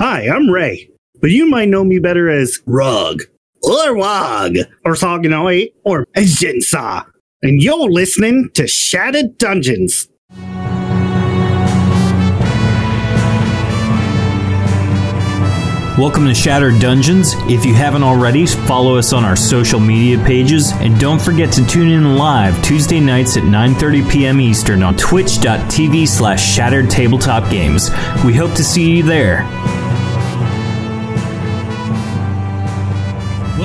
Hi, I'm Ray, but you might know me better as Rug, or Wog, or Soganoy, or Jinsa. And you're listening to Shattered Dungeons. Welcome to Shattered Dungeons. If you haven't already, follow us on our social media pages and don't forget to tune in live Tuesday nights at 9:30 p.m. Eastern on twitch.tv slash shattered tabletop games. We hope to see you there.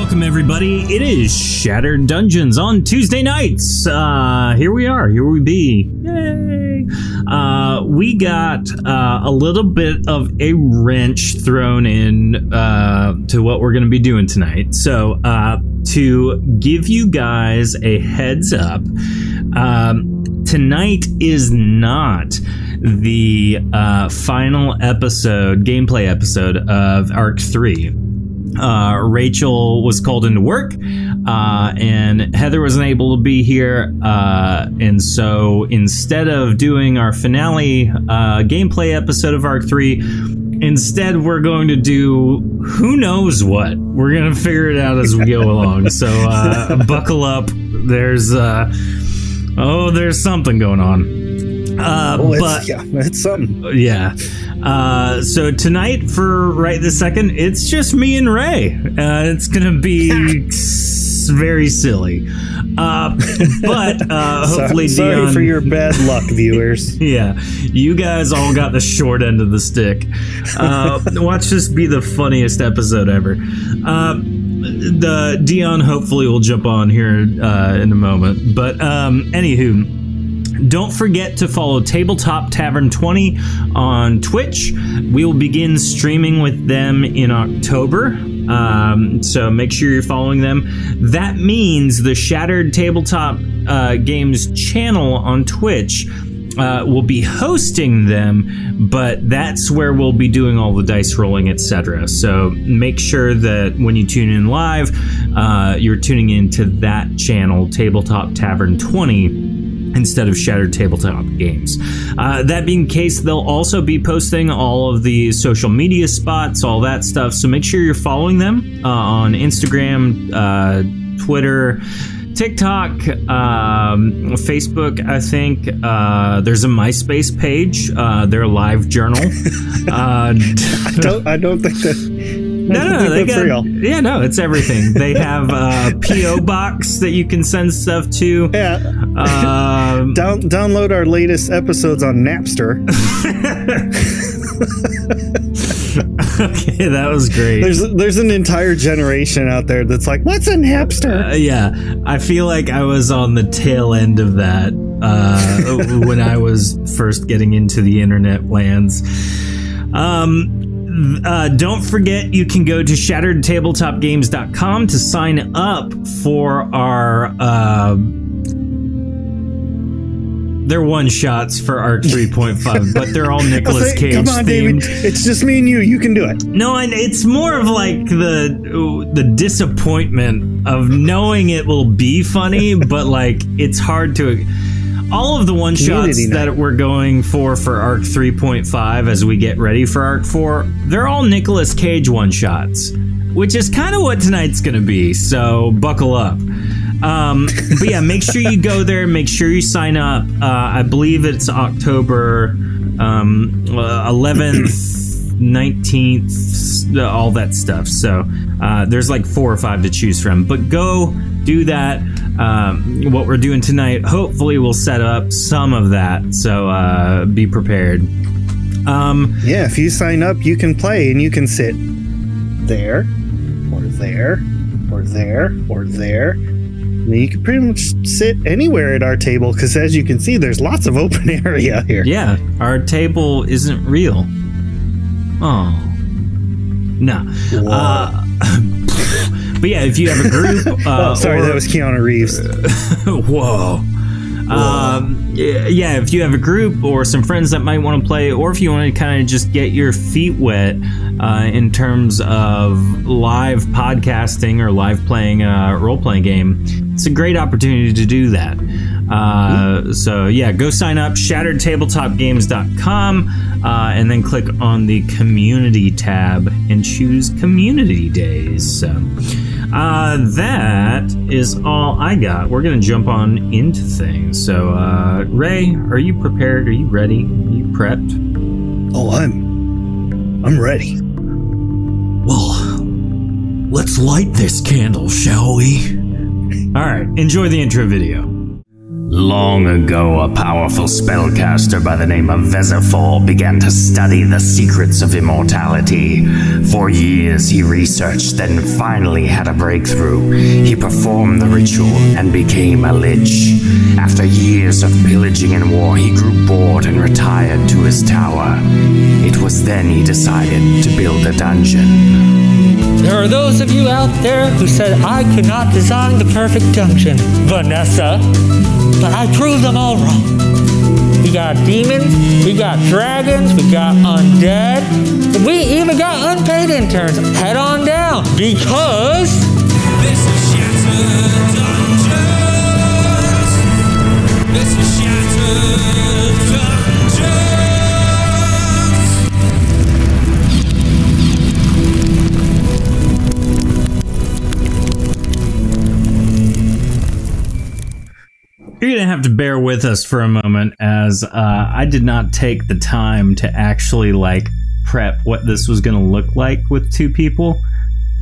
Welcome everybody. It is Shattered Dungeons on Tuesday nights. Uh, here we are. Here we be. Yay! Uh, we got uh, a little bit of a wrench thrown in uh, to what we're going to be doing tonight. So uh, to give you guys a heads up, um, tonight is not the uh, final episode, gameplay episode of Arc Three uh, Rachel was called into work, uh, and Heather wasn't able to be here. Uh, and so instead of doing our finale uh, gameplay episode of Arc 3, instead we're going to do who knows what. We're going to figure it out as we go along. So uh, buckle up. There's, uh, oh, there's something going on. Uh, Oh, it's, but yeah, it's something. yeah. Uh, so tonight, for right this second, it's just me and Ray. Uh, it's gonna be very silly, uh, but uh, hopefully, sorry Dion. for your bad luck, viewers. yeah, you guys all got the short end of the stick. Uh, watch this be the funniest episode ever. Uh, the Dion hopefully will jump on here uh, in a moment, but um, anywho. Don't forget to follow Tabletop Tavern 20 on Twitch. We will begin streaming with them in October. Um, so make sure you're following them. That means the Shattered Tabletop uh, Games channel on Twitch uh, will be hosting them, but that's where we'll be doing all the dice rolling, etc. So make sure that when you tune in live, uh, you're tuning into that channel, Tabletop Tavern 20 instead of Shattered Tabletop Games. Uh, that being the case, they'll also be posting all of the social media spots, all that stuff. So make sure you're following them uh, on Instagram, uh, Twitter. TikTok, um, Facebook, I think. Uh, there's a MySpace page, uh, their live journal. uh, don't, I don't think that. No, no, no, they got, real. yeah, no, it's everything. They have a PO box that you can send stuff to. Yeah. Um, Down, download our latest episodes on Napster. okay, that was great. There's there's an entire generation out there that's like, what's a Napster? Uh, yeah, I feel like I was on the tail end of that uh, when I was first getting into the internet lands. Um, uh, don't forget, you can go to shatteredtabletopgames.com to sign up for our. Uh, they're one shots for our 3.5, but they're all Nicolas like, Cage Come on, David. themed. It's just me and you. You can do it. No, and it's more of like the the disappointment of knowing it will be funny, but like it's hard to. All of the one shots that we're going for for Arc 3.5 as we get ready for Arc 4, they're all Nicolas Cage one shots, which is kind of what tonight's going to be. So buckle up. Um, but yeah, make sure you go there. Make sure you sign up. Uh, I believe it's October um, uh, 11th, 19th, all that stuff. So uh, there's like four or five to choose from. But go do that. Um, what we're doing tonight, hopefully, will set up some of that. So uh, be prepared. Um, Yeah, if you sign up, you can play and you can sit there, or there, or there, or there. I mean, you can pretty much sit anywhere at our table because, as you can see, there's lots of open area here. Yeah, our table isn't real. Oh. No. Uh, but yeah, if you have a group. Uh, oh, sorry, or- that was Keanu Reeves. Whoa. Um, yeah, if you have a group or some friends that might want to play, or if you want to kind of just get your feet wet uh, in terms of live podcasting or live playing a role playing game, it's a great opportunity to do that. Uh, so yeah, go sign up shatteredtabletopgames.com uh, and then click on the community tab and choose community days. So uh, that is all I got. We're gonna jump on into things. So uh, Ray, are you prepared? Are you ready? Are you prepped? Oh, I'm I'm ready. Well, let's light this candle, shall we? All right, enjoy the intro video. Long ago, a powerful spellcaster by the name of Vezifor began to study the secrets of immortality. For years, he researched, then finally had a breakthrough. He performed the ritual and became a lich. After years of pillaging and war, he grew bored and retired to his tower. It was then he decided to build a dungeon. There are those of you out there who said I could not design the perfect dungeon, Vanessa. But I proved them all wrong. We got demons, we got dragons, we got undead, we even got unpaid interns. Head on down because This is Shattered Dungeons. This is Shattered have to bear with us for a moment, as uh, I did not take the time to actually like prep what this was gonna look like with two people.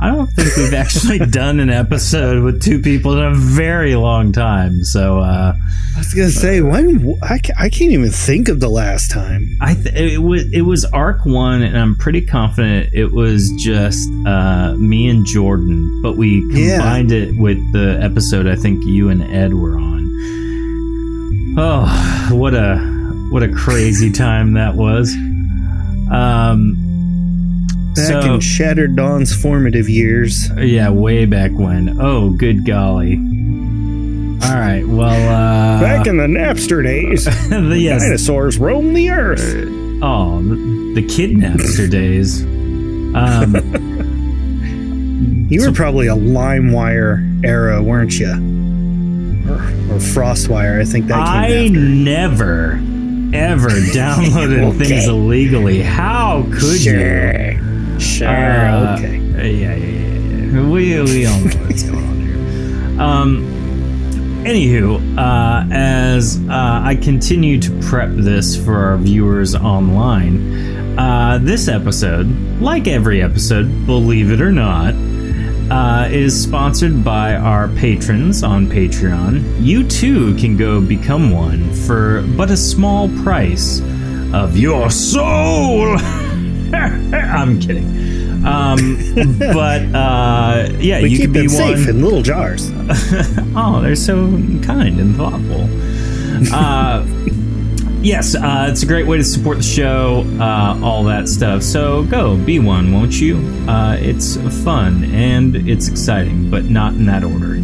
I don't think we've actually done an episode with two people in a very long time. So uh, I was gonna say when I, I can't even think of the last time. I th- it was it was arc one, and I'm pretty confident it was just uh, me and Jordan, but we Yeah. combined it with the episode I think you and Ed were on. Oh, what a what a crazy time that was. Um, Back so in Shattered Dawn's formative years. yeah, way back when. Oh, good golly. All right, well, uh, Back in the Napster days, the, yes, dinosaurs roamed the earth. Oh, the, the kidnapster days. Um, You were probably a LimeWire era, weren't you? Or, or FrostWire, I think that I never, ever downloaded Okay. things illegally. How could you? Sure, sure, Uh, okay. Yeah, yeah, yeah, yeah. We, we all know what's going on here. Um, anywho, uh, as uh, I continue to prep this for our viewers online, uh, this episode, like every episode, believe it or not, uh, is sponsored by our patrons on Patreon. You too can go become one for but a small price of your soul. I'm kidding. Um, but uh, yeah, We you keep can be them safe one. in little jars. oh, they're so kind and thoughtful. Uh, yes, uh, it's a great way to support the show, uh, all that stuff. So go be one, won't you? Uh, it's fun and it's exciting, but not in that order.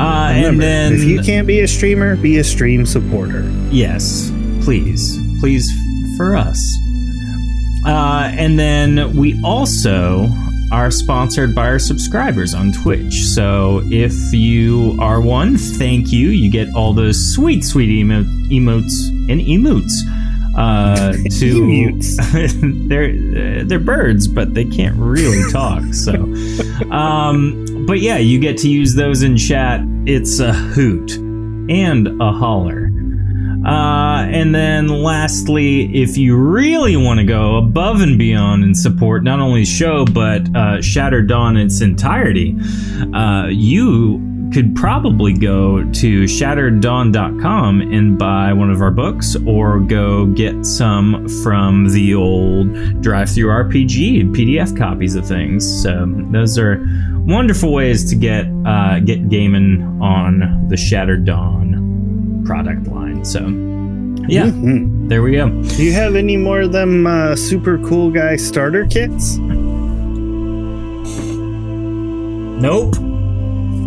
Uh, and then, if you can't be a streamer, be a stream supporter. yes, please, please, f- for us. Uh, and then we also are sponsored by our subscribers on Twitch. So if you are one, thank you. You get all those sweet, sweet emo- emotes and emotes. Uh, to Emotes. they're they're birds, but they can't really talk. So, um, but yeah, you get to use those in chat. It's a hoot and a holler. Uh, and then lastly, if you really want to go above and beyond and support not only the show but uh, Shattered Dawn in its entirety, uh, you could probably go to shattereddawn.com and buy one of our books or go get some from the old DriveThruRPG PDF copies of things. So those are wonderful ways to get uh, get gaming on the Shattered Dawn product line. So yeah, Mhm. there we go. Do you have any more of them uh, super cool guy starter kits? Nope.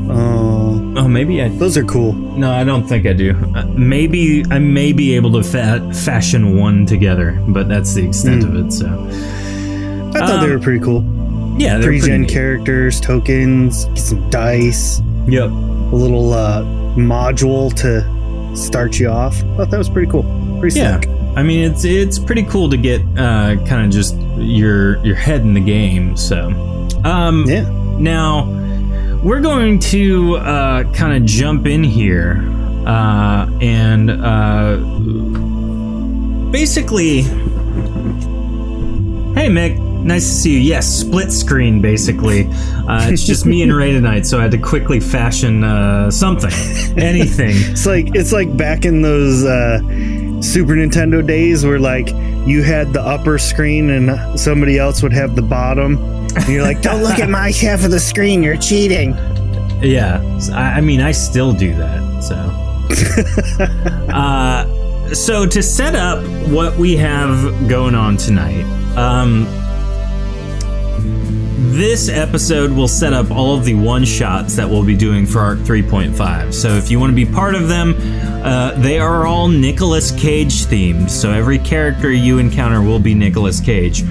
Oh, Oh, maybe I. those are cool. No, I don't think I do. Uh, maybe I may be able to fa- fashion one together, but that's the extent of it. So I thought they Um, were pretty cool. yeah, they're Pre-gen characters, tokens, get some dice, Yep. a little uh, module to start you off. I Thought that was pretty cool. Pretty Yeah. sick. I mean, it's it's pretty cool to get uh, kind of just your your head in the game. So, um, Yeah. Now, we're going to uh, kind of jump in here uh, and uh, basically. Hey, Mick. Nice to see you. Yes, split screen, basically. Uh, it's just me and Ray tonight, so I had to quickly fashion uh, something. Anything. It's like it's like back in those uh, Super Nintendo days where like you had the upper screen and somebody else would have the bottom. And you're like, don't look at my half of the screen. You're cheating. Yeah, I, I mean, I still do that. So, uh, so to set up what we have going on tonight, um, this episode will set up all of the one shots that we'll be doing for Arc 3.5. So if you want to be part of them, uh, they are all Nicolas Cage themed. So every character you encounter will be Nicolas Cage.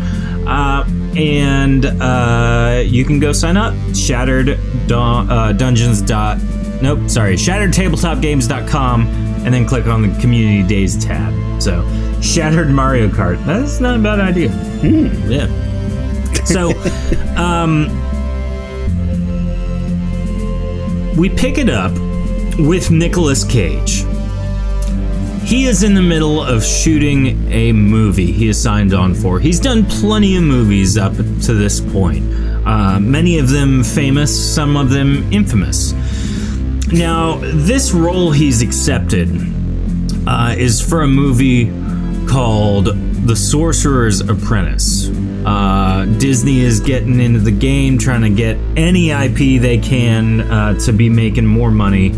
Uh, and uh, you can go sign up. Shattered Dun- uh, Dungeons. Dot, nope, sorry. ShatteredTabletopGames.com, and then click on the Community Days tab. So, Shattered Mario Kart. That's not a bad idea. Yeah. So, um, we pick it up with Nicolas Cage. He is in the middle of shooting a movie he is signed on for. He's done plenty of movies up to this point, uh, many of them famous, some of them infamous. Now, this role he's accepted uh, is for a movie called The Sorcerer's Apprentice. Uh, Disney is getting into the game, trying to get any IP they can uh, to be making more money.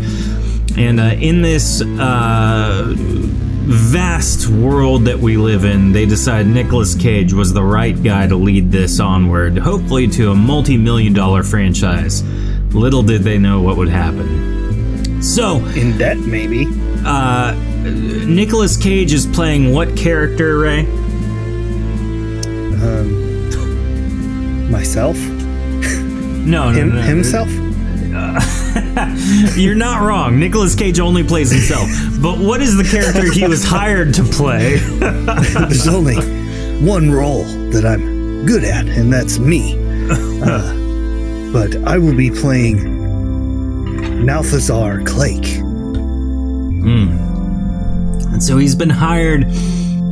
And uh, in this uh, vast world that we live in, they decide Nicolas Cage was the right guy to lead this onward, hopefully to a multi million dollar franchise. Little did they know what would happen. So, In debt, maybe. uh, Nicolas Cage is playing what character, Ray? Um, myself? No, no, Him, no. himself? You're not wrong. Nicolas Cage only plays himself. But what is the character he was hired to play? There's only one role that I'm good at, and that's me. Uh, but I will be playing Balthazar Blake. And so he's been hired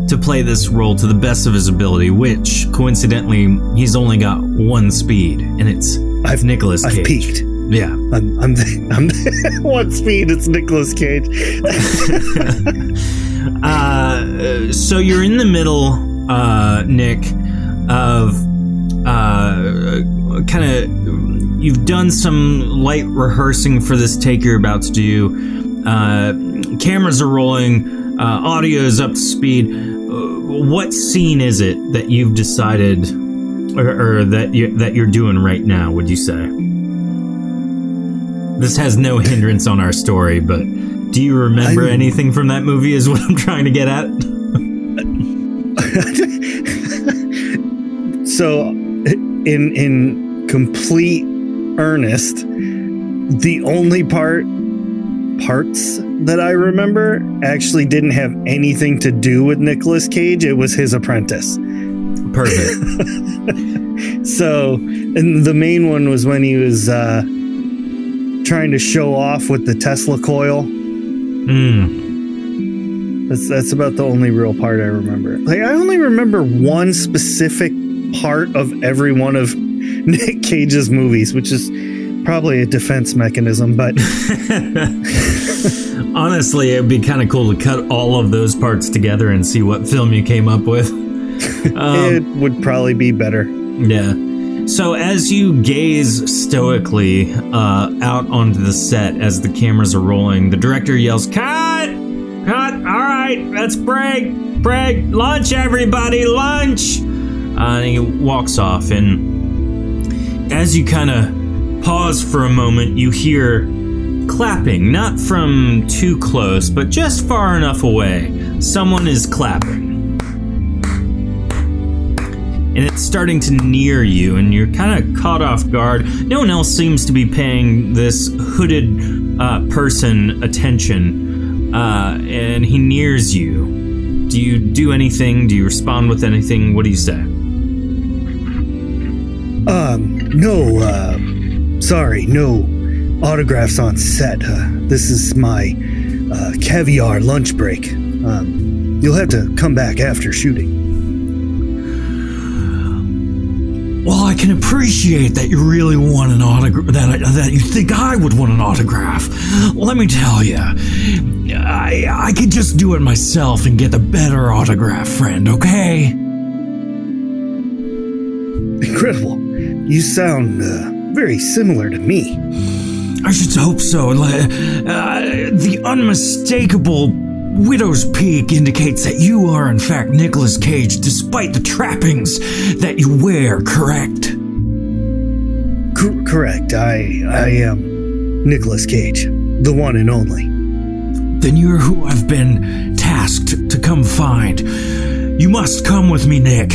to play this role to the best of his ability, which coincidentally he's only got one speed, and it's I've Nicolas Cage. I've peaked. Yeah. I'm I'm the, I'm the, one speed. It's Nicolas Cage. Uh, so you're in the middle, uh, Nick, of uh, kind of. You've done some light rehearsing for this take you're about to do. Uh, cameras are rolling. Uh, audio is up to speed. Uh, what scene is it that you've decided, or, or that you that you're doing right now? Would you say? This has no hindrance on our story, but do you remember I'm- anything from that movie? Is what I'm trying to get at. so, in in complete earnest, the only part parts that I remember actually didn't have anything to do with Nicolas Cage. It was his apprentice. Perfect. So, and the main one was when he was uh, trying to show off with the Tesla coil. Mm. That's that's about the only real part I remember. Like I only remember one specific part of every one of Nick Cage's movies, which is probably a defense mechanism, but Honestly, it'd be kind of cool to cut all of those parts together and see what film you came up with. Um, it would probably be better. Yeah. So as you gaze stoically uh, out onto the set as the cameras are rolling, the director yells, "Cut! Cut! All right, let's break! Break! Lunch, everybody! Lunch!" Uh, and he walks off. And as you kind of pause for a moment, you hear clapping, not from too close, but just far enough away. Someone is clapping and it's starting to near you, and you're kind of caught off guard. No one else seems to be paying this hooded uh, person attention uh, and he nears you. Do you do anything? Do you respond with anything? What do you say? Um, no, uh, sorry, no autographs on set. Uh, this is my uh, caviar lunch break. Um, you'll have to come back after shooting. Well, I can appreciate that you really want an autograph. That that you think I would want an autograph. Let me tell you, I I could just do it myself and get the better autograph, friend. Okay? Incredible. You sound uh, very similar to me. I should hope so. Uh, the unmistakable widow's peak indicates that you are, in fact, Nicolas Cage, despite the trappings that you wear. Correct? C- correct. I I am Nicolas Cage, the one and only. Then you're who I've been tasked to come find. You must come with me, Nick.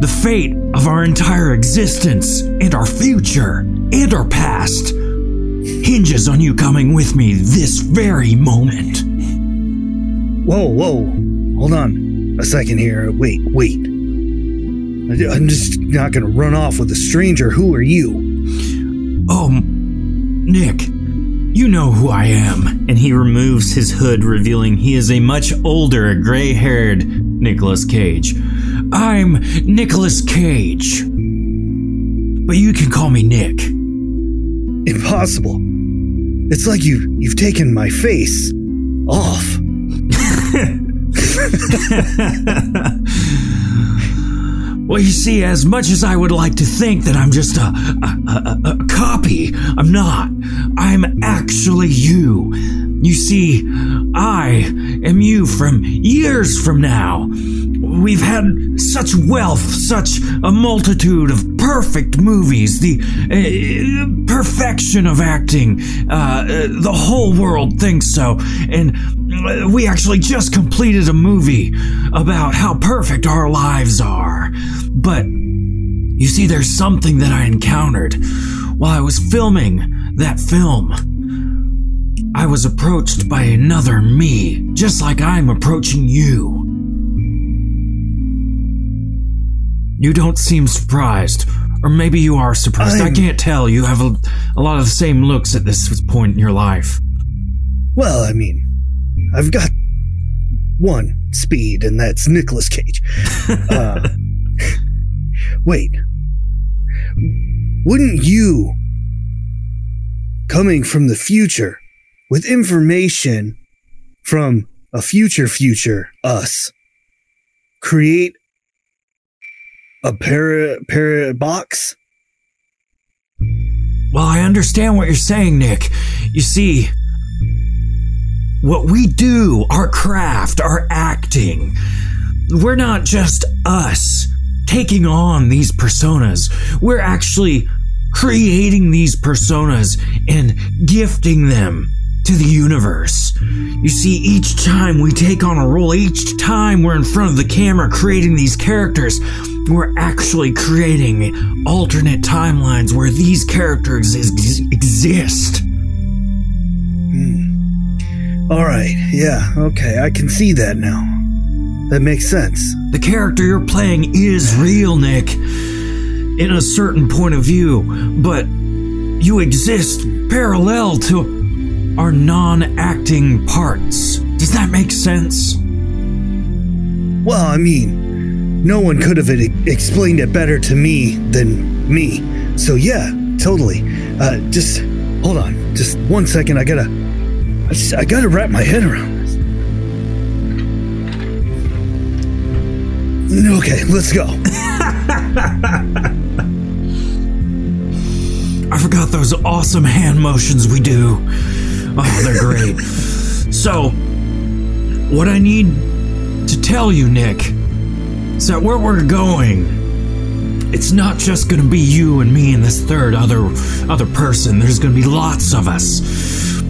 The fate of our entire existence and our future and our past hinges on you coming with me this very moment. Whoa, whoa. Hold on a second here. Wait, wait. I'm just not gonna run off with a stranger. Who are you? Oh, Nick, you know who I am. And he removes his hood, revealing he is a much older, gray haired Nicolas Cage. I'm Nicolas Cage. But you can call me Nick. Impossible. It's like you you've taken my face off. Well, you see, as much as I would like to think that I'm just a, a, a, a copy, I'm not. I'm actually you. You see, I am you from years from now. We've had such wealth, such a multitude of perfect movies, the uh, perfection of acting. Uh, uh, the whole world thinks so. And uh, we actually just completed a movie about how perfect our lives are. But you see, there's something that I encountered while I was filming that film. I was approached by another me, just like I'm approaching you. You don't seem surprised. Or maybe you are surprised. I I'm- can't tell. You have a, a lot of the same looks at this point in your life. Well, I mean, I've got one speed, and that's Nicolas Cage. Uh, wait. Wouldn't you, coming from the future, with information from a future future us, create a para para box? Well, I understand what you're saying, Nick. You see, what we do, our craft, our acting, we're not just us taking on these personas. We're actually creating these personas and gifting them to the universe. You see, each time we take on a role, each time we're in front of the camera creating these characters, we're actually creating alternate timelines where these characters ex- exist. Hmm. All right, yeah, okay, I can see that now. That makes sense. The character you're playing is real, Nick, in a certain point of view, but you exist parallel to our non acting parts. Does that make sense? Well, I mean, no one could have explained it better to me than me. So yeah, totally. Uh, just hold on, just one second. I gotta, I, just, I gotta wrap my head around this. Okay, let's go. I forgot those awesome hand motions we do. Oh, they're great. so, what I need to tell you, Nick, is that where we're going, it's not just gonna be you and me and this third other other person. There's gonna be lots of us.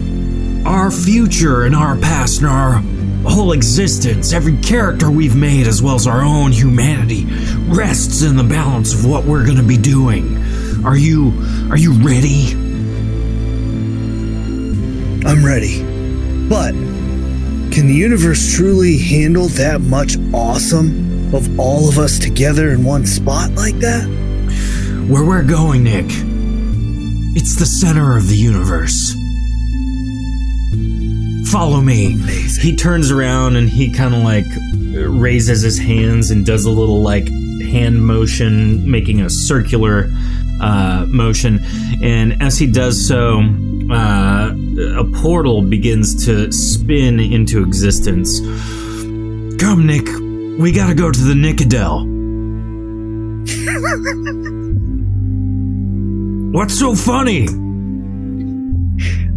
Our future and our past and our whole existence, every character we've made, as well as our own humanity, rests in the balance of what we're gonna be doing. Are you are you ready? I'm ready. But Can the universe truly handle that much awesome of all of us together in one spot like that? Where we're going, Nick, it's the center of the universe. Follow me. Amazing. He turns around and he kind of like raises his hands and does a little like hand motion, making a circular uh, motion. And as he does so, uh, a portal begins to spin into existence. Come, Nick. We gotta go to the Nicodel. What's so funny?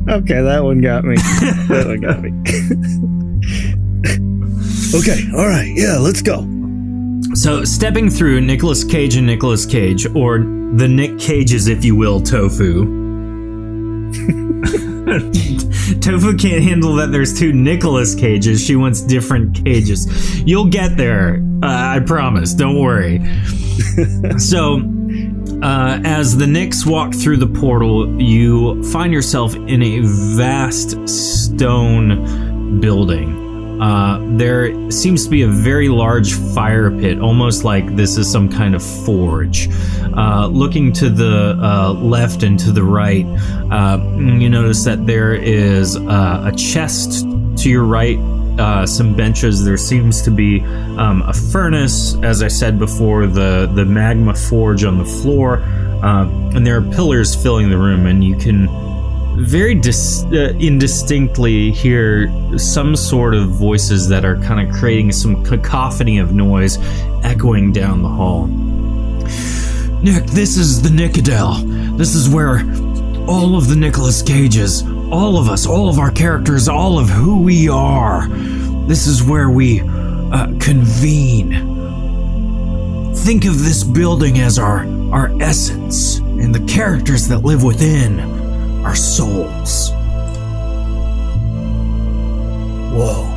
Okay, that one got me. that one got me. okay, all right, yeah, let's go. So, stepping through Nicolas Cage and Nicolas Cage, or the Nick Cages, if you will, Tofu. Tofu can't handle that there's two Nicolas Cages. She wants different cages. You'll get there, uh, I promise. Don't worry. so, uh, as the Knicks walk through the portal, you find yourself in a vast stone building. Uh, there seems to be a very large fire pit, almost like this is some kind of forge. Uh, looking to the uh, left and to the right, uh, you notice that there is uh, a chest to your right, some benches. There seems to be um, a furnace, as I said before, the the magma forge on the floor, and there are pillars filling the room, and you can very dis- uh, indistinctly hear some sort of voices that are kind of creating some cacophony of noise echoing down the hall. Nick, this is the Nicodel. This is where all of the Nicolas Cages, all of us, all of our characters, all of who we are, this is where we uh, convene. Think of this building as our our essence and the characters that live within our souls. Whoa.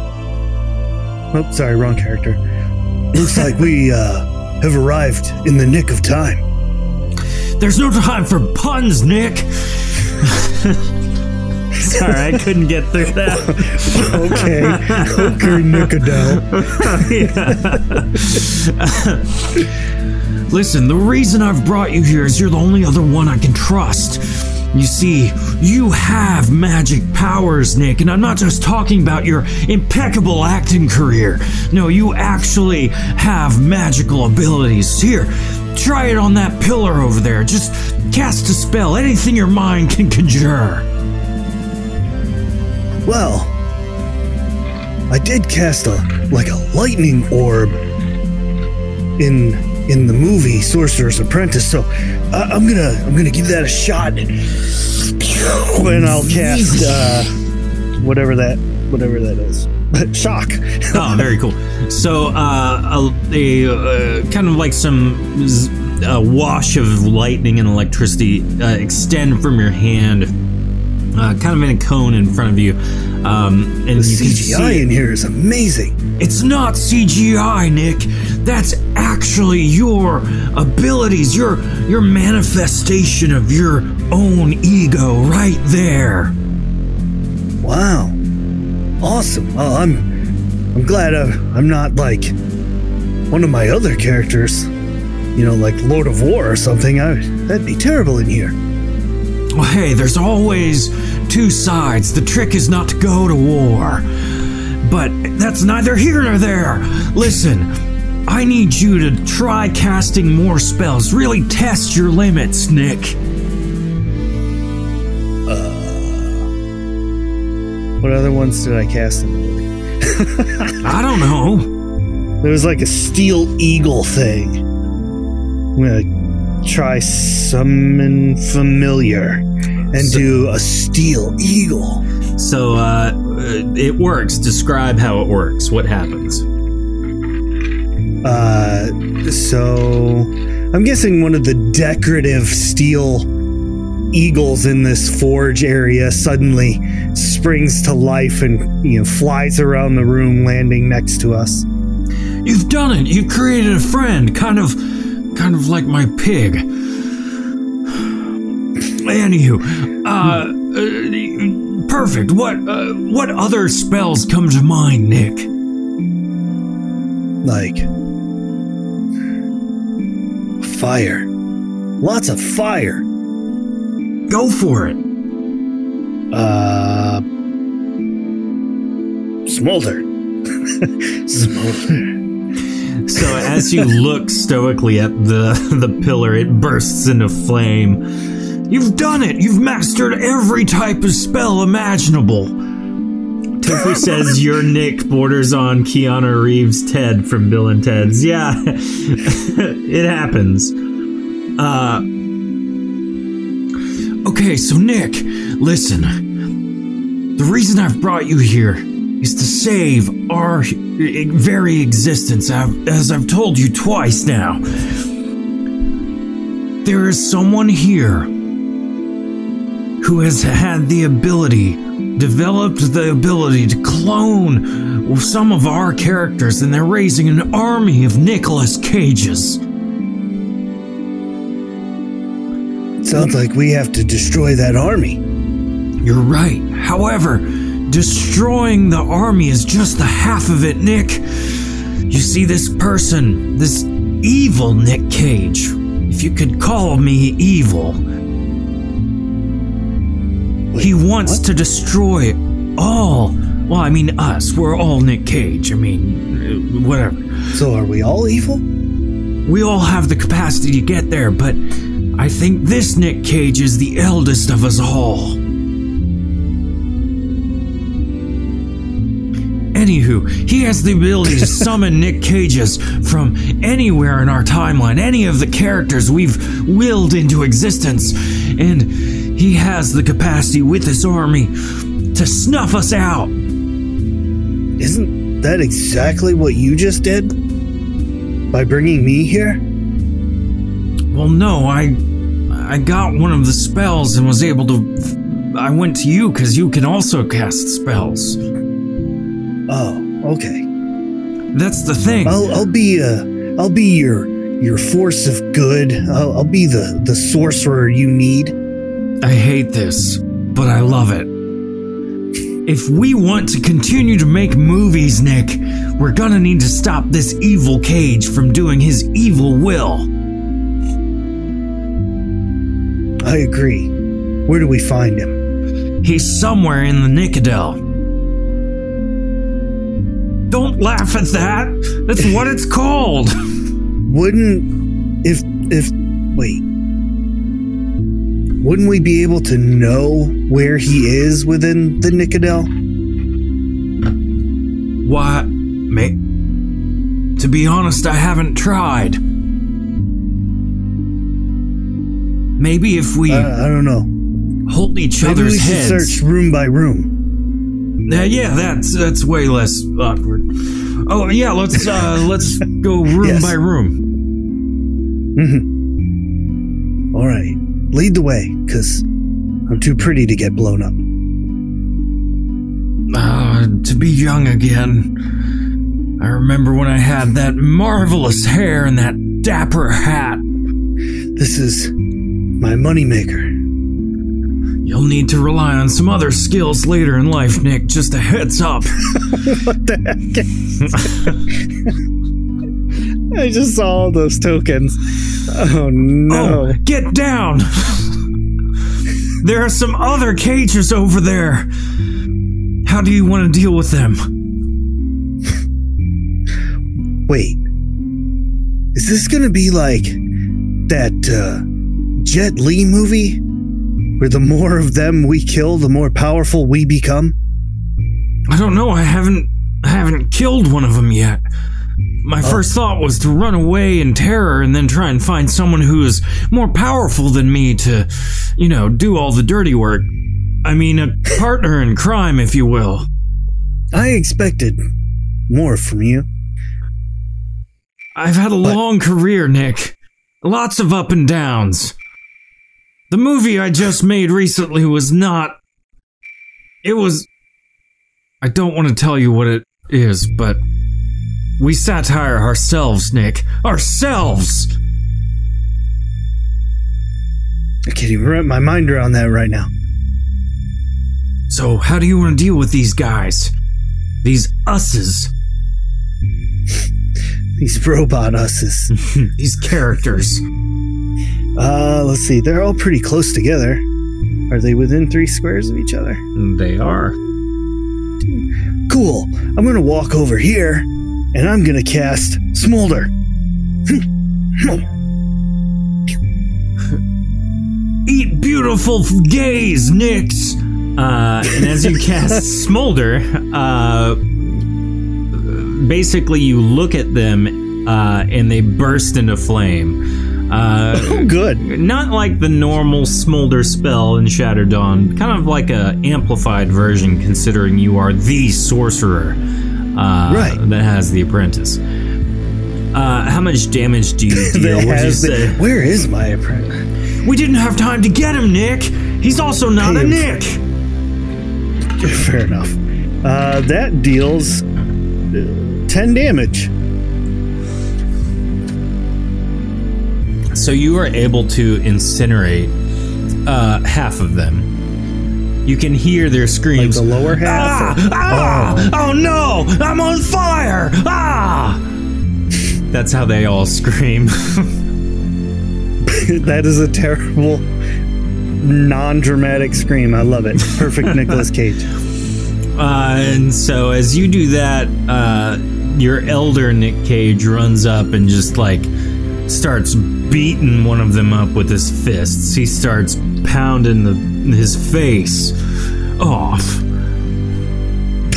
Oh, sorry, wrong character. Looks like we uh, have arrived in the nick of time. There's no time for puns, Nick. Sorry, I couldn't get through that. Okay, okay, Nicodel. Listen, the reason I've brought you here is you're the only other one I can trust. You see, you have magic powers, Nick, and I'm not just talking about your impeccable acting career. No, you actually have magical abilities. Here, try it on that pillar over there. Just cast a spell, anything your mind can conjure. Well, I did cast a like a lightning orb in in the movie Sorcerer's Apprentice, so I, I'm gonna I'm gonna give that a shot, and I'll cast uh, whatever that whatever that is. Shock. Oh, very cool. So, uh, a, a uh, kind of like some z- a wash of lightning and electricity uh, extend from your hand, uh, kind of in a cone in front of you, um, and The you CGI in here is amazing. it's not CGI, Nick. That's actually your abilities, your your manifestation of your own ego, right there. Wow, awesome. Well, I'm I'm glad I, I'm not like one of my other characters. You know, like Lord of War or something. I, that'd be terrible in here. Well, hey, there's always two sides. The trick is not to go to war. But that's neither here nor there. Listen, I need you to try casting more spells. Really test your limits, Nick. What other ones did I cast in the movie? I don't know. There was like a steel eagle thing. I'm gonna try summon familiar and do a steel eagle. So, uh, it works. Describe how it works. What happens? Uh, so I'm guessing one of the decorative steel eagles in this forge area suddenly springs to life and you know flies around the room, landing next to us. You've done it. You've created a friend, kind of, kind of like my pig. Anywho, uh, uh, perfect. What uh, what other spells come to mind, Nick? Like fire. Lots of fire. Go for it. Uh smolder. smolder. So as you look stoically at the the pillar, it bursts into flame. You've done it. You've mastered every type of spell imaginable. Tofu says your Nick borders on Keanu Reeves' Ted from Bill and Ted's. Yeah, it happens. Uh, okay, so Nick, listen. The reason I've brought you here is to save our very existence, I've, as I've told you twice now. There is someone here who has had the ability, developed the ability to clone some of our characters, and they're raising an army of Nicolas Cages. Sounds like we have to destroy that army. You're right. However, destroying the army is just the half of it, Nick. You see, this person, this evil Nick Cage, if you could call me evil, he wants what? to destroy all. Well, I mean, us. We're all Nick Cage. I mean, uh, whatever. So are we all evil? We all have the capacity to get there, but I think this Nick Cage is the eldest of us all. Anywho, he has the ability to summon Nick Cages from anywhere in our timeline, any of the characters we've willed into existence, and he has the capacity with this army to snuff us out. Isn't that exactly what you just did? By bringing me here? Well, no, I I got one of the spells and was able to. I went to you because you can also cast spells. Oh, okay. That's the thing. I'll I'll be uh I'll be your your force of good. I'll, I'll be the the sorcerer you need. I hate this, but I love it. If we want to continue to make movies, Nick, we're gonna need to stop this evil cage from doing his evil will. I agree. Where do we find him? He's somewhere in the Nicodel. Don't laugh at that. That's what it's called. Wouldn't if if wait. Wouldn't we be able to know where he is within the Nicodel? Why, mate? To be honest, I haven't tried. Maybe if we Uh, I don't know. hold each Maybe other's we should heads. search room by room. Uh, yeah, that's that's way less awkward. Oh yeah, let's uh let's go room Yes. by room. Mm-hmm. All right, lead the way, cause I'm too pretty to get blown up. Uh, to be young again. I remember when I had that marvelous hair and that dapper hat. This is my moneymaker. You'll need to rely on some other skills later in life, Nick. Just a heads up. what the heck? I just saw all those tokens. Oh no. Oh, get down! there are some other cages over there. How do you want to deal with them? Wait. Is this gonna be like that uh, Jet Li movie? Where the more of them we kill, the more powerful we become? I don't know. I haven't I haven't killed one of them yet. My first thought was to run away in terror and then try and find someone who is more powerful than me to, you know, do all the dirty work. I mean, a partner in crime, if you will. I expected more from you. I've had a long career, Nick. Lots of up and downs. The movie I just made recently was not. It was. I don't want to tell you what it is, but. We satire ourselves, Nick. Ourselves! I can't even wrap my mind around that right now. So, how do you want to deal with these guys? These usses, These robot usses. these characters. Uh, let's see. They're all pretty close together. Are they within three squares of each other? They are. Cool. I'm gonna walk over here, and I'm gonna cast Smolder. Eat beautiful gays, Nix. Uh, and as you cast Smolder, uh, basically you look at them uh, and they burst into flame. Uh, Oh, good. not like the normal smolder spell in Shatter Dawn, kind of like a amplified version, considering you are the sorcerer uh, Right. that has the apprentice. Uh, how much damage do you deal? Would you has the- Where is my apprentice? We didn't have time to get him, Nick. He's also not Pay a him. Nick. Fair enough. Uh, that deals uh, 10 damage. So you are able to incinerate uh, half of them. You can hear their Like screams. the lower half. Ah! Ah! Oh no! I'm on fire! Ah! That's how they all scream. that is a terrible, non dramatic scream. I love it. Perfect Nicolas Cage. Uh, and so as you do that, uh, your elder Nick Cage runs up and just like starts beating one of them up with his fists. He starts pounding the his face off,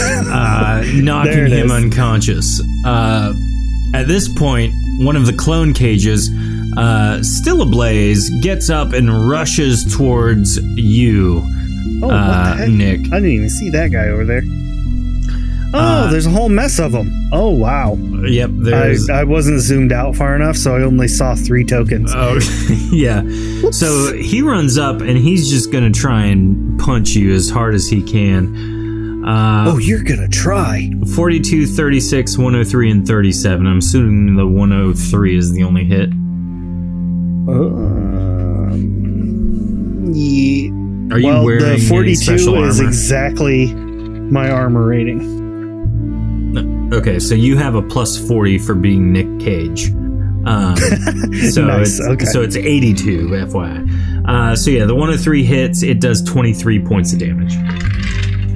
uh, knocking him is. unconscious. Uh, at this point, one of the clone cages, uh, still ablaze, gets up and rushes towards you, Oh, what uh, the heck? Nick. I didn't even see that guy over there. Oh, Uh, there's a whole mess of them. Oh, wow. Yep, I, there's. I wasn't zoomed out far enough, so I only saw three tokens. Oh, yeah. So he runs up and he's just going to try and punch you as hard as he can. Uh, oh, you're gonna try. 42, 36, 103, and 37. I'm assuming the 103 is the only hit. Um, yeah. Are you well, wearing the any 42 special is armor? exactly my armor rating. Okay, so you have a plus 40 for being Nick Cage. Um, so Nice, it's okay. so it's 82 FYI. Uh, so yeah, the 103 hits. It does 23 points of damage.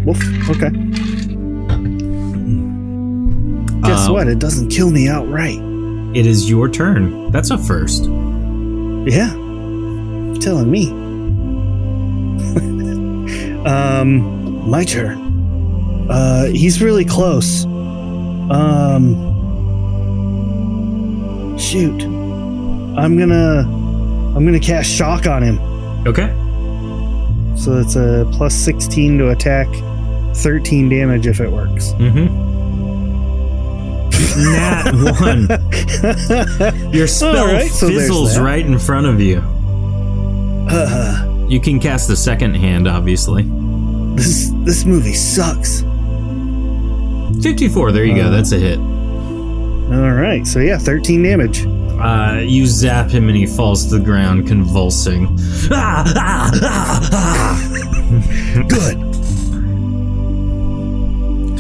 Woof. Okay. Guess Uh, what? It doesn't kill me outright. It is your turn. That's a first. Yeah. Telling me. um, my turn. Uh, he's really close. Um, shoot. I'm gonna, I'm gonna cast shock on him. Okay. So it's a plus 16 to attack, 13 damage if it works. Mm-hmm. Nat one. Your spell right, so fizzles right in front of you. Uh, You can cast the second hand, obviously. this this movie sucks. 54, there you go. That's a hit. All right, so yeah, 13 damage. Uh, you zap him and he falls to the ground, convulsing. Ah, ah, ah, ah. Good.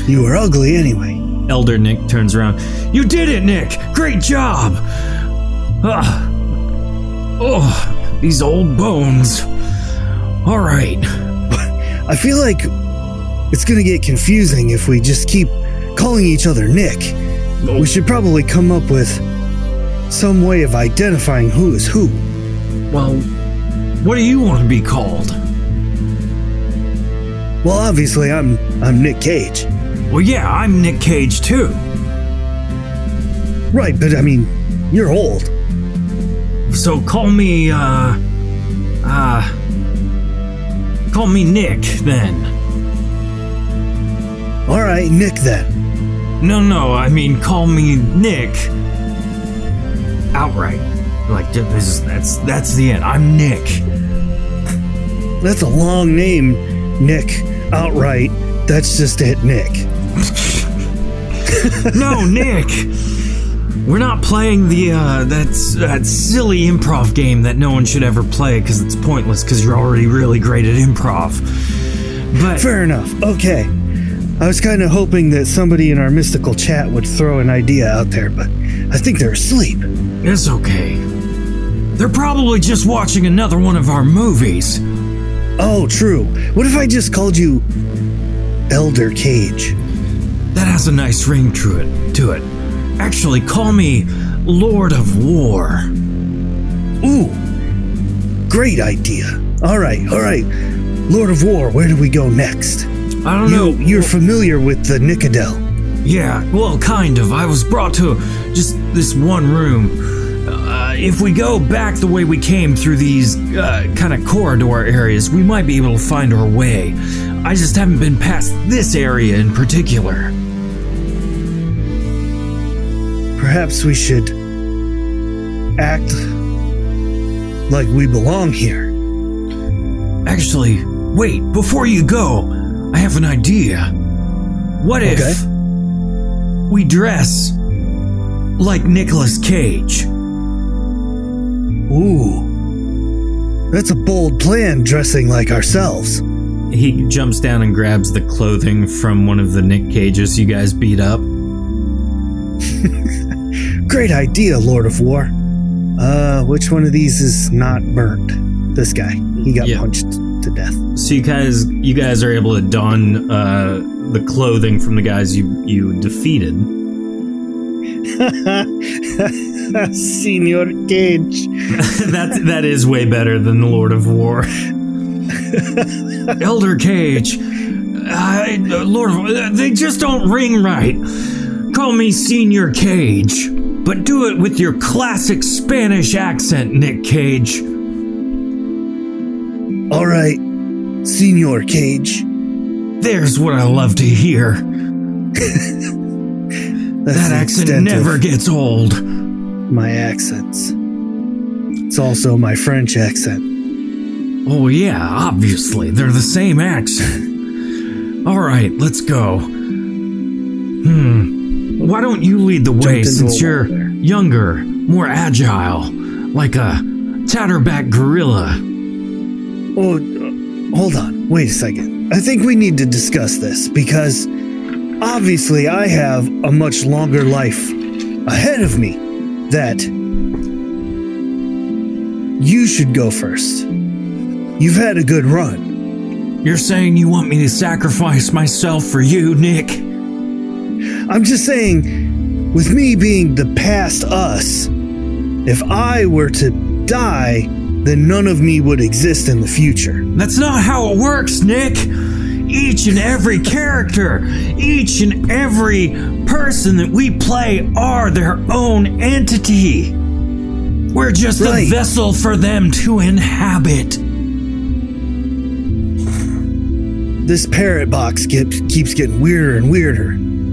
You were ugly anyway. Elder Nick turns around. You did it, Nick! Great job! Ah. Oh, these old bones. All right. I feel like it's gonna get confusing if we just keep calling each other Nick. We should probably come up with some way of identifying who is who. Well, what do you want to be called? Well, obviously, I'm I'm Nick Cage, Well, yeah, I'm Nick Cage too. right? But I mean, you're old. So call me, uh, uh, call me Nick then. All right, Nick then. No, no, I mean call me Nick. Outright, like this, that's that's the end. I'm Nick. That's a long name, Nick. Outright. That's just it, Nick. No, Nick. We're not playing the uh, that's that silly improv game that no one should ever play because it's pointless because you're already really great at improv. But Fair enough. Okay. I was kind of hoping that somebody in our mystical chat would throw an idea out there, but I think they're asleep. it's okay. They're probably just watching another one of our movies. Oh, true. What if I just called you Elder Cage? That has a nice ring to it. To it. Actually, call me Lord of War. Ooh, great idea. All right, all right. Lord of War, where do we go next? I don't You, know. you're familiar with the Nicodel. Yeah, well, kind of. I was brought to just this one room. Uh, if we go back the way we came through these uh, kind of corridor areas, we might be able to find our way. I just haven't been past this area in particular. Perhaps we should act like we belong here. Actually, wait, before you go, I have an idea. What if Okay. we dress like Nicolas Cage? Ooh, that's a bold plan, dressing like ourselves. He jumps down and grabs the clothing from one of the Nick Cages you guys beat up. Great idea, Lord of War. Uh, which one of these is not burnt? This guy. He got Yeah. punched to death. So you guys, you guys are able to don uh, the clothing from the guys you you defeated. Senior Cage. that that is way better than the Lord of War. Elder Cage, I, Lord of they just don't ring right. Call me Senior Cage, but do it with your classic Spanish accent, Nick Cage. All right, Senor Cage. There's what I love to hear. That accent never gets old. my accents. It's also my French accent. Oh, yeah, obviously. They're the same accent. All right, let's go. Hmm. Why don't you lead the way since you're younger, more agile, like a tatterback gorilla? Oh, uh, hold on. Wait a second. I think we need to discuss this because obviously I have a much longer life ahead of me that you should go first. You've had a good run. You're saying you want me to sacrifice myself for you, Nick? I'm just saying, with me being the past us, if I were to die, then none of me would exist in the future. That's not how it works, Nick. Each and every character, each and every person that we play are their own entity. We're just Right. a vessel for them to inhabit. This parrot box get, keeps getting weirder and weirder.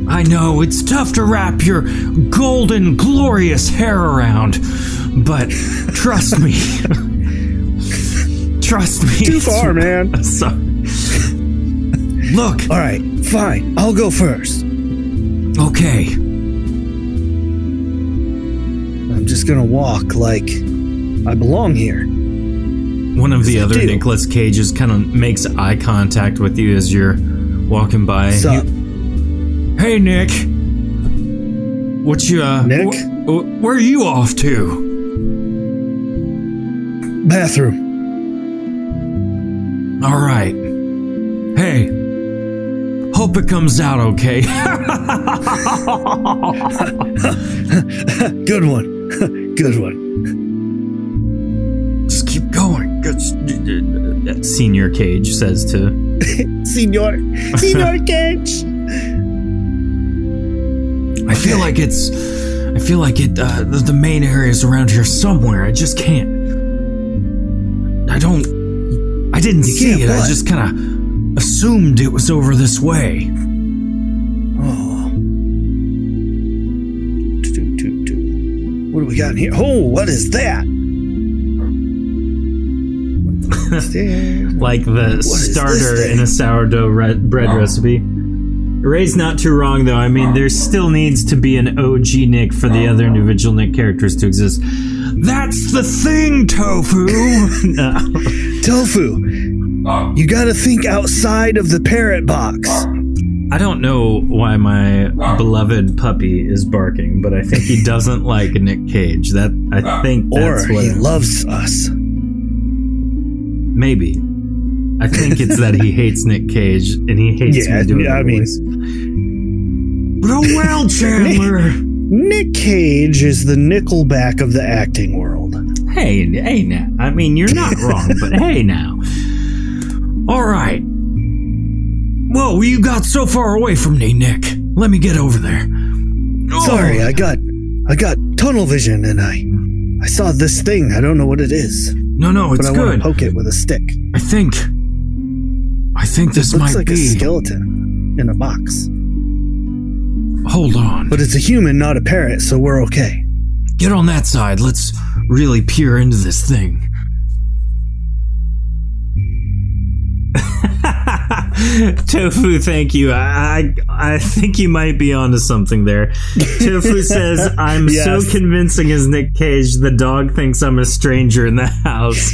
I know it's tough to wrap your golden, glorious hair around, but trust me. trust me. Too far, man. Sorry. Look, All right, fine. I'll go first. okay. I'm just gonna walk like I belong here. One of the other do. Nicolas Cages kind of makes eye contact with you as you're walking by. Sup? You- hey, Nick. What you, uh, Nick? wh- wh- where are you off to? Bathroom. All right. Hey, hope it comes out okay. Good one. Good one. Just keep going. Just- Senior Cage says to. Senor. Senor Cage. I feel like it's. I feel like it. Uh, the, the main area is around here somewhere. I just can't. I don't. I didn't see can't it. I just kind of assumed it was over this way. Oh. What do we got in here? Oh, what is that? Like the is starter in a sourdough re- bread oh. recipe. Ray's not too wrong though. I mean, there still needs to be an OG Nick for the other individual Nick characters to exist. That's the thing, Tofu. no. Tofu. You gotta think outside of the parrot box. I don't know why my beloved puppy is barking, but I think he doesn't like Nick Cage. That I think Or what he loves us. maybe. I think it's that he hates Nick Cage and he hates Yeah, me doing I the mean- voice. Oh well, Chandler. Nick Cage is the Nickelback of the acting world. hey, hey now. I mean, you're not wrong, but hey now. All right. Whoa, you got so far away from me, Nick. Let me get over there. Oh, Sorry, I got I got tunnel vision and I I saw this thing. I don't know what it is, no, no, it's but I want good. to poke it with a stick. I think. I think this looks might like be. a skeleton in a box. Hold on. But it's a human, not a parrot, so we're okay. Get on that side. Let's really peer into this thing. Tofu, thank you. I, I I think you might be onto something there. Tofu says, "I'm Yes. so convincing as Nick Cage. The dog thinks I'm a stranger in the house."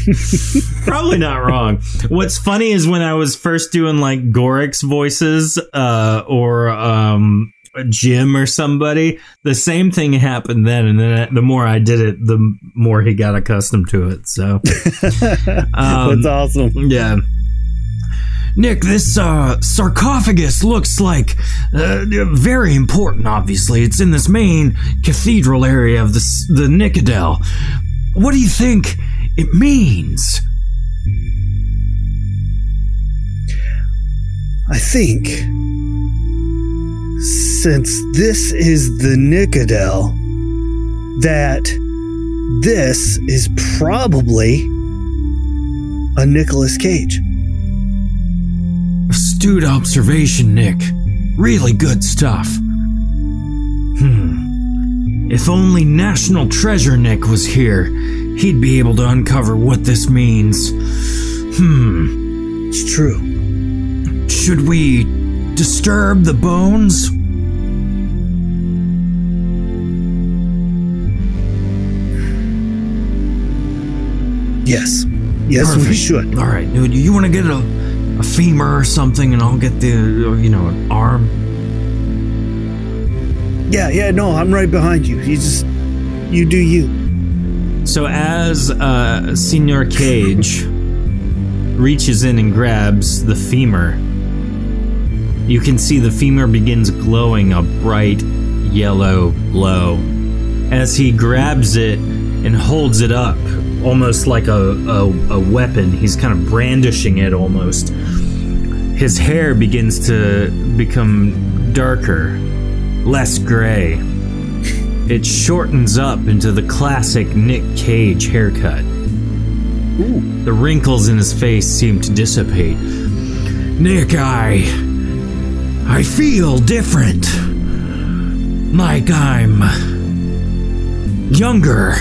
Probably not wrong. What's funny is when I was first doing like Gorik's voices, uh, or um, Jim or somebody, the same thing happened then, and then the more I did it, the more he got accustomed to it. So, um, That's awesome. yeah. Nick, this uh, sarcophagus looks like uh, very important. Obviously, it's in this main cathedral area of the the Nicodel. What do you think it means? I think since this is the Nicodel, that this is probably a Nicolas Cage. Astute observation, Nick. Really good stuff. Hmm. If only National Treasure Nick was here, he'd be able to uncover what this means. Hmm. It's true. Should we disturb the bones? Yes. Yes, we should. All right, dude. You want to get a, a femur or something, and I'll get the, you know, an arm. Yeah, yeah, no, I'm right behind you. You just, you do you. So as uh, Senor Cage reaches in and grabs the femur, you can see the femur begins glowing a bright yellow glow. As he grabs it and holds it up, almost like a, a, a weapon, he's kind of brandishing it almost. His hair begins to become darker, less gray. It shortens up into the classic Nick Cage haircut. The wrinkles in his face seem to dissipate. Nick, I. I feel different. Like I'm. younger.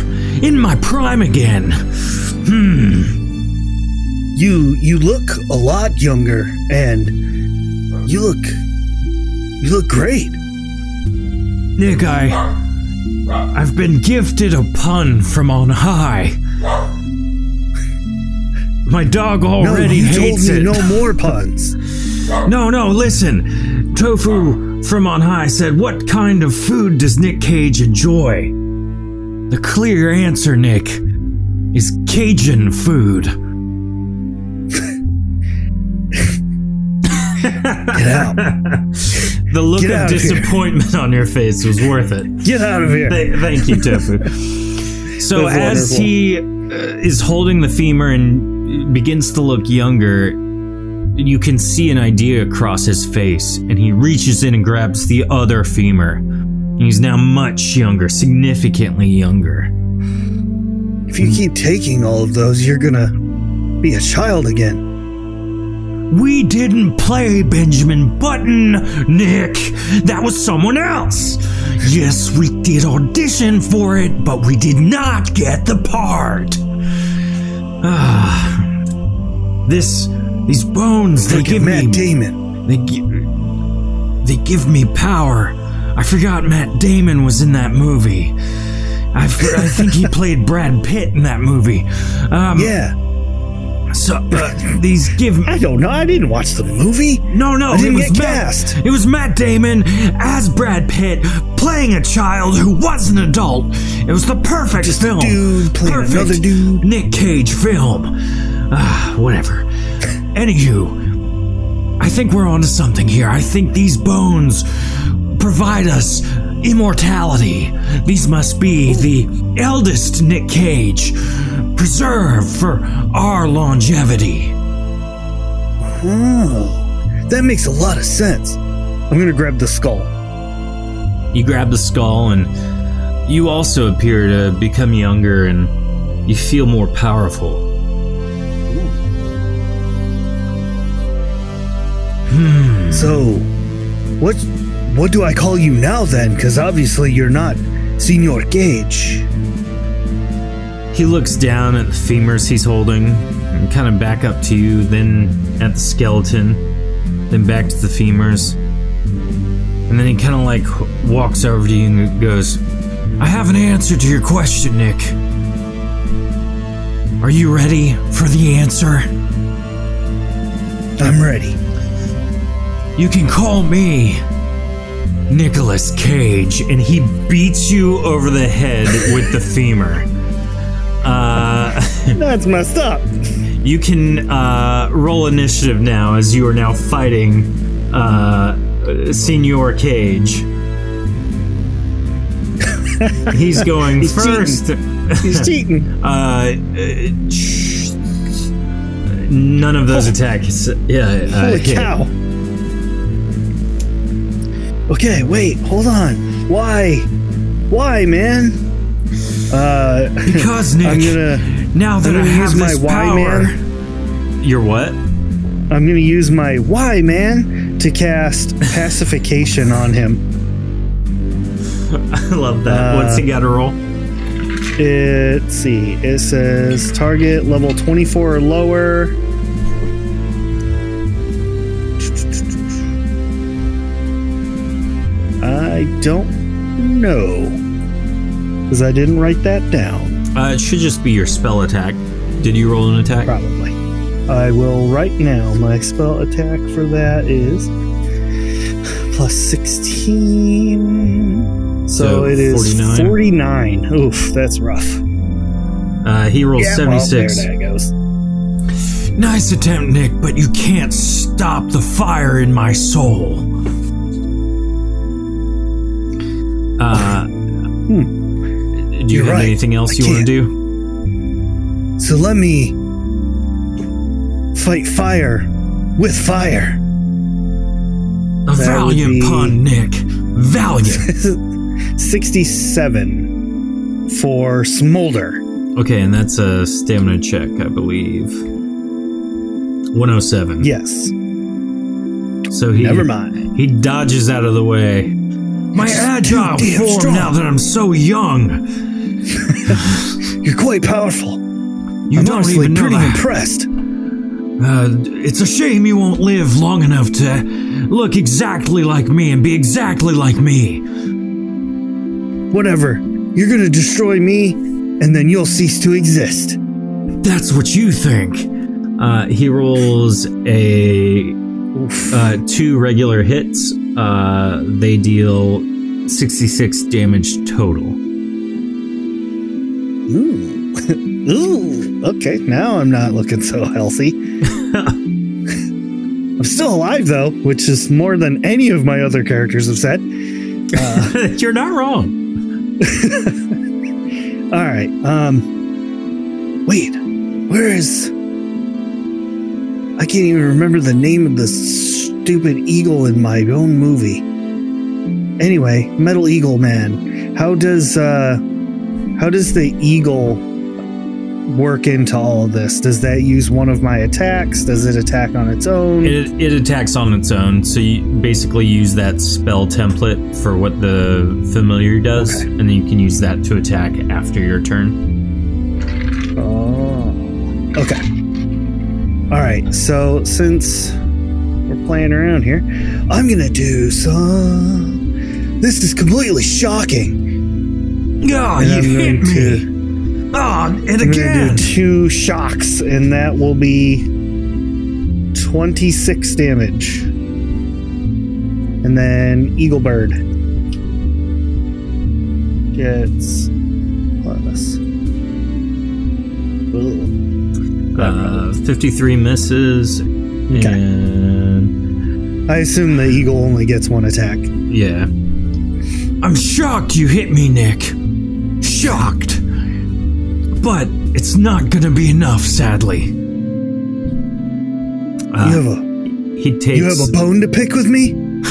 In my prime again. Hmm. You, you look a lot younger, and you look, you look great. Nick, I. I've been gifted a pun from on high. My dog No, already told hates me it. no more puns. No, no, listen. Tofu from on high said, What kind of food does Nick Cage enjoy? The clear answer, Nick, is Cajun food. Get out. The look Get of out of here. disappointment on your face was worth it. Get out of here. Th- thank you, Tofu. So That's as wonderful. he uh, is holding the femur and begins to look younger, you can see an idea across his face, and he reaches in and grabs the other femur. He's now much younger, significantly younger. If you keep taking all of those, you're gonna be a child again. We didn't play Benjamin Button, Nick. That was someone else. Yes, we did audition for it, but we did not get the part. Ah, this, these bones, they Look give Matt me, Damon. they they give me power. I forgot Matt Damon was in that movie. I, I think he played Brad Pitt in that movie. Um, Yeah. So uh, these give I don't know. I didn't watch the movie. no no I didn't it was get Matt, cast. it was Matt Damon as Brad Pitt playing a child who was an adult. It was the perfect Just film. dude playing perfect another dude. Nick Cage film. Ah, whatever. Anywho, I think we're onto something here. I think these bones provide us immortality. These must be the eldest Nick Cage, preserved for our longevity. Oh, that makes a lot of sense. I'm gonna grab the skull. You grab the skull, and you also appear to become younger and you feel more powerful. Hmm. So, what what do I call you now then? Because obviously you're not Senor Cage. He looks down at the femurs he's holding, and kind of back up to you, then at the skeleton, then back to the femurs. And then he kind of like walks over to you and goes, I have an answer to your question, Nick. Are you ready for the answer? I'm ready. You can call me Nicholas Cage, and he beats you over the head with the femur. Uh, That's messed up. you can uh, roll initiative now as you are now fighting uh, Senor Cage. He's going He's cheating. first. He's cheating. Uh, uh, none of those attacks. Yeah. Uh, Holy cow. Okay, wait, hold on. Why? Why, man? Uh, Because Nick, I'm gonna, now that I'm I gonna have use my this Y man. You're what? I'm gonna use my Y man to cast pacification on him. I love that. Uh, What's he got to roll? It, let's see. It says target level 24 or lower. I don't know. Because I didn't write that down, Uh, it should just be your spell attack. Did you roll an attack? probably. I will right now. My spell attack for that is plus 16. So, So, it is 49. 49. Oof, that's rough. Uh, he rolls Yeah, well, 76. there that goes. nice attempt, Nick, but you can't stop the fire in my soul. Uh, Do you Hmm. You're have right. anything else I you want to do? So let me fight fire with fire. A That valiant pun, Nick. Valiant. 67 for smolder. okay, and that's a stamina check, I believe. 107. Yes. So he Never mind. He dodges out of the way. My agile form strong. now that I'm so young. You're quite powerful. You I'm don't honestly even pretty impressed. Uh, it's a shame you won't live long enough to look exactly like me and be exactly like me. Whatever. You're gonna destroy me, and then you'll cease to exist. That's what you think. Uh, he rolls a uh, two regular hits. Uh, they deal 66 damage total. Ooh. Ooh. Okay, now I'm not looking so healthy. I'm still alive though, which is more than any of my other characters have said. You're not wrong. All right. Um wait. Where is I can't even remember the name of the stupid eagle in my own movie. Anyway, Metal Eagle Man. How does uh how does the eagle work into all of this? Does that use one of my attacks? Does it attack on its own? It, it attacks on its own, so you basically use that spell template for what the familiar does, Okay. and then you can use that to attack after your turn. Oh. Okay. All right. So since we're playing around here, I'm gonna do some. This is completely shocking. Oh, And you I'm hit me! to- Oh, and I'm gonna again. do two shocks, and that will be 26 damage. And then Eagle Bird gets plus. Ugh. Uh, 53 misses. And I assume the eagle only gets one attack. yeah. I'm shocked you hit me, Nick. Shocked. But it's not gonna be enough, sadly. Uh, you have a he takes. you have a bone to pick with me?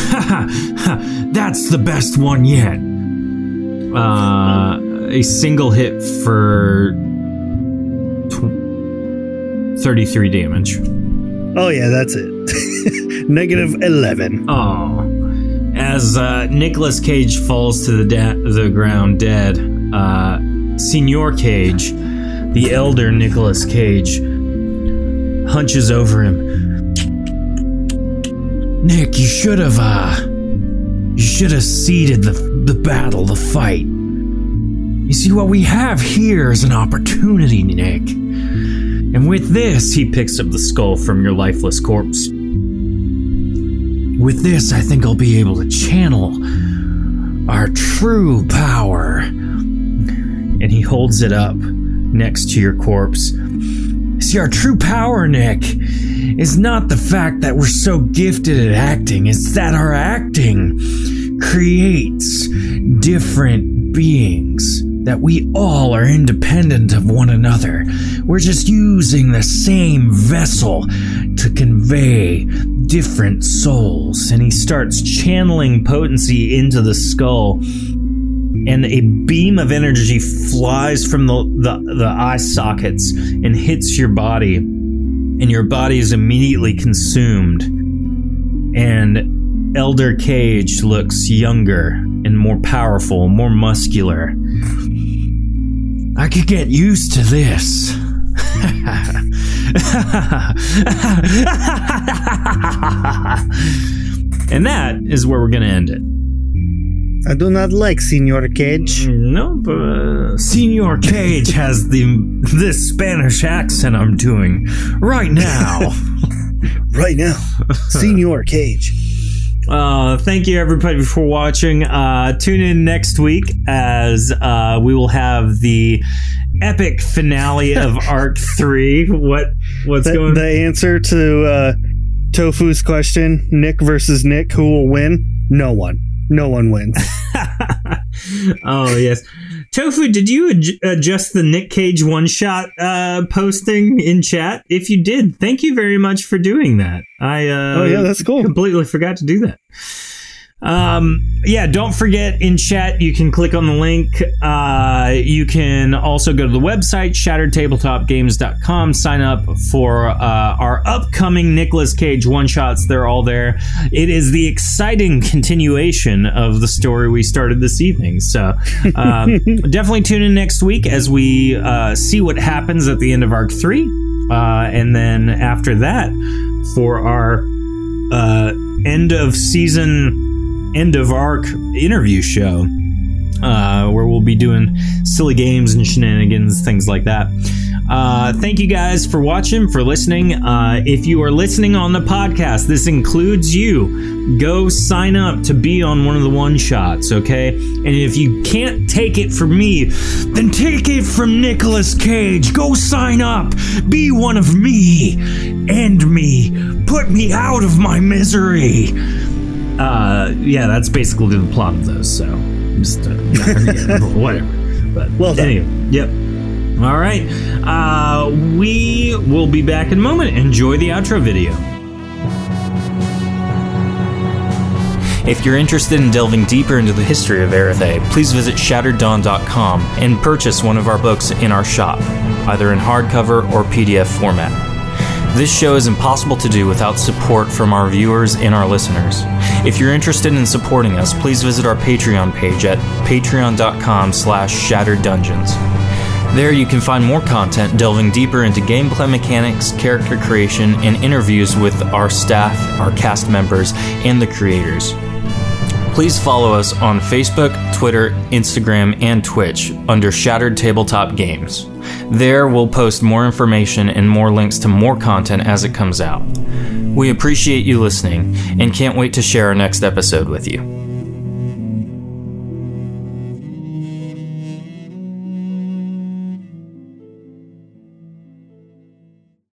That's the best one yet. Uh, a single hit for tw- 33 damage. Oh yeah, that's it. Negative 11. Oh. As uh, Nicholas Cage falls to the, the ground dead, uh, Senor Cage, the elder Nicholas Cage, hunches over him. Nick, you should have, uh, you should have seeded the, the battle, the fight. You see, what we have here is an opportunity, Nick. And with this, he picks up the skull from your lifeless corpse. With this, I think I'll be able to channel our true power. And he holds it up next to your corpse. See, our true power, Nick, is not the fact that we're so gifted at acting, it's that our acting creates different beings. That we all are independent of one another. We're just using the same vessel to convey different souls. And he starts channeling potency into the skull and a beam of energy flies from the, the, the eye sockets and hits your body, and your body is immediately consumed. And Elder Cage looks younger and more powerful, more muscular. I could get used to this. and that is where we're going to end it. I do not like Senor Cage. No, but uh, Senor Cage has the this Spanish accent I'm doing right now. Right now, Senor Cage. uh, thank you everybody for watching. Uh, tune in next week as uh, we will have the epic finale of Arc Three. What what's The, going? the answer to uh, Tofu's question Nick versus Nick, who will win? No one. No one wins. oh yes, Tofu. Did you adj- adjust the Nick Cage one shot uh, posting in chat? If you did, thank you very much for doing that. I uh, Oh, yeah, that's cool. Completely forgot to do that. Um, yeah, don't forget in chat you can click on the link. Uh, you can also go to the website shatteredtabletopgames.com. Sign up for uh, our upcoming Nicolas Cage one shots. They're all there. It is the exciting continuation of the story we started this evening. So um, definitely tune in next week as we uh, see what happens at the end of Arc Three, uh, and then after that for our uh, end of season end of arc interview show uh, where we'll be doing silly games and shenanigans, things like that. Uh, thank you guys for watching, for listening. Uh, if you are listening on the podcast, this includes you. Go sign up to be on one of the one shots, okay? And if you can't take it from me, then take it from Nicolas Cage. Go sign up. Be one of me. End me. Put me out of my misery uh yeah that's basically the plot of those so just uh, yeah, whatever but Well done. anyway yep all right uh we will be back in a moment enjoy the outro video If you're interested in delving deeper into the history of Erethe, please visit shattereddawn.com and purchase one of our books in our shop, either in hardcover or PDF format. This show is impossible to do without support from our viewers and our listeners. If you're interested in supporting us, please visit our Patreon page at patreon.com slash shattered dungeons. There you can find more content delving deeper into gameplay mechanics, character creation, and interviews with our staff, our cast members, and the creators. Please follow us on Facebook, Twitter, Instagram, and Twitch under Shattered Tabletop Games. There, we'll post more information and more links to more content as it comes out. We appreciate you listening and can't wait to share our next episode with you.